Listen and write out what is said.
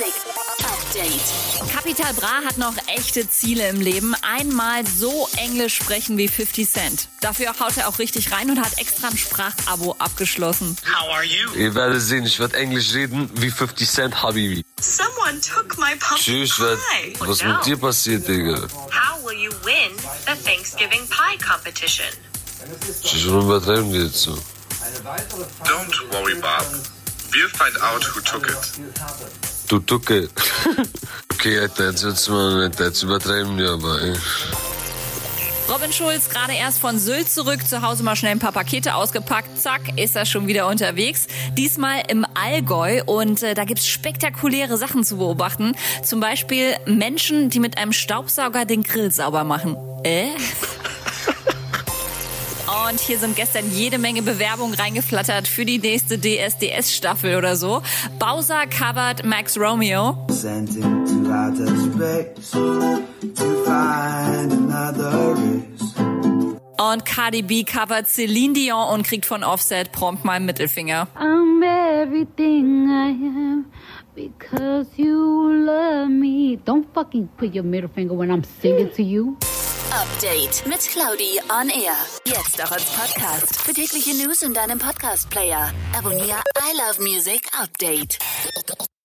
Music Update. Capital Bra hat noch echte Ziele im Leben. Einmal so Englisch sprechen wie 50 Cent. Dafür haut er auch richtig rein und hat extra ein Sprachabo abgeschlossen. How are you? Ihr werdet sehen, ich werde Englisch reden wie 50 Cent Habibi. Someone took my pumpkin Tschüss, pie. was Oh, mit dir passiert, Digga? How will you win the Thanksgiving pie competition? Tschüss, warum übertreiben wir jetzt so? Don't worry, Bob. We'll find out who took it. Du Tucke. okay, Alter, jetzt wird's mal nett, jetzt übertreiben wir aber, ey. Robin Schulz gerade erst von Sylt zurück, zu Hause mal schnell ein paar Pakete ausgepackt, zack, ist er schon wieder unterwegs. Diesmal im Allgäu und äh, da gibt's spektakuläre Sachen zu beobachten. Zum Beispiel Menschen, die mit einem Staubsauger den Grill sauber machen. Äh? Und hier sind gestern jede Menge Bewerbungen reingeflattert für die nächste DSDS-Staffel oder so. Bowser covert Max Romeo. sent into outer space to find another race. Und Cardi B covert Celine Dion und kriegt von Offset prompt mal einen Mittelfinger. I'm everything I am because you love me. Don't fucking put your middle finger when I'm singing to you. Update mit Claudi on Air. Jetzt auch als Podcast. Für tägliche News in deinem Podcast-Player. Abonniere I Love Music Update.